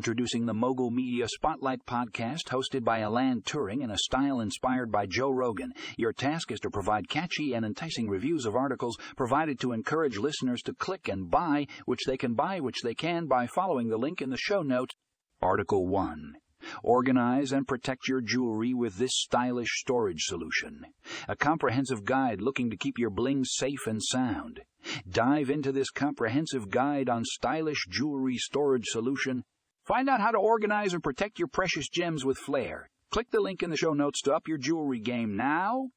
Introducing the Mogul Media Spotlight podcast, hosted by Alan Turing in a style inspired by Joe Rogan. Your task is to provide catchy and enticing reviews of articles provided to encourage listeners to click and buy, which they can buy, which they can by following the link in the show notes. Article 1. Organize and protect your jewelry with this stylish storage solution. A comprehensive guide looking to keep your bling safe and sound. Dive into this comprehensive guide on stylish jewelry storage solution. Find out how to organize and protect your precious gems with flair. Click the link in the show notes to up your jewelry game now